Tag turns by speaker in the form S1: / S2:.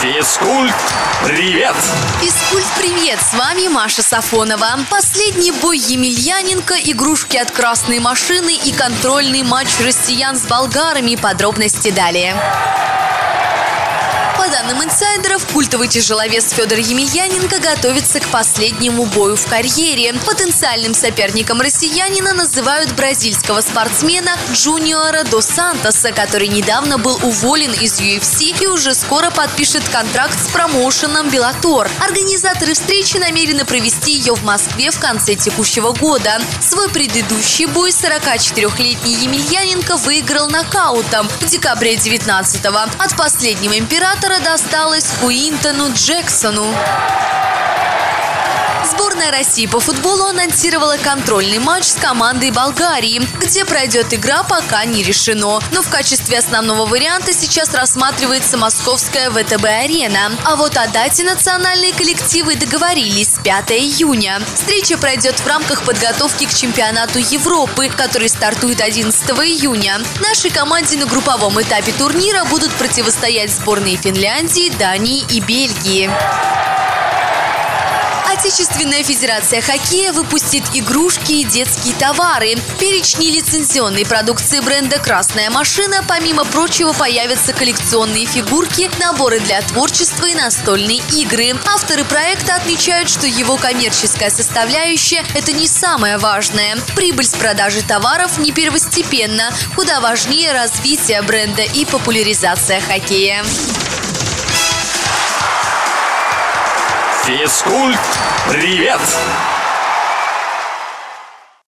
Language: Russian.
S1: Физкульт, привет!
S2: Физкульт, привет! С вами Маша Сафонова. Последний бой Емельяненко, игрушки от красной машины и контрольный матч россиян с болгарами. Подробности далее данным инсайдеров, культовый тяжеловес Федор Емельяненко готовится к последнему бою в карьере. Потенциальным соперником россиянина называют бразильского спортсмена Джуниора до Сантоса, который недавно был уволен из UFC и уже скоро подпишет контракт с промоушеном Беллатор. Организаторы встречи намерены провести ее в Москве в конце текущего года. Свой предыдущий бой 44-летний Емельяненко выиграл нокаутом в декабре 19-го. От последнего императора досталось Куинтону Джексону. Сборная России по футболу анонсировала контрольный матч с командой Болгарии, где пройдет игра пока не решено. Но в качестве основного варианта сейчас рассматривается московская ВТБ-арена. А вот о дате национальные коллективы договорились 5 июня. Встреча пройдет в рамках подготовки к чемпионату Европы, который стартует 11 июня. Нашей команде на групповом этапе турнира будут противостоять сборные Финляндии, Дании и Бельгии. Отечественная федерация хоккея выпустит игрушки и детские товары. В перечне лицензионной продукции бренда «Красная машина» помимо прочего появятся коллекционные фигурки, наборы для творчества и настольные игры. Авторы проекта отмечают, что его коммерческая составляющая – это не самое важное. Прибыль с продажи товаров не первостепенна. Куда важнее развитие бренда и популяризация хоккея.
S1: Физкульт, привет!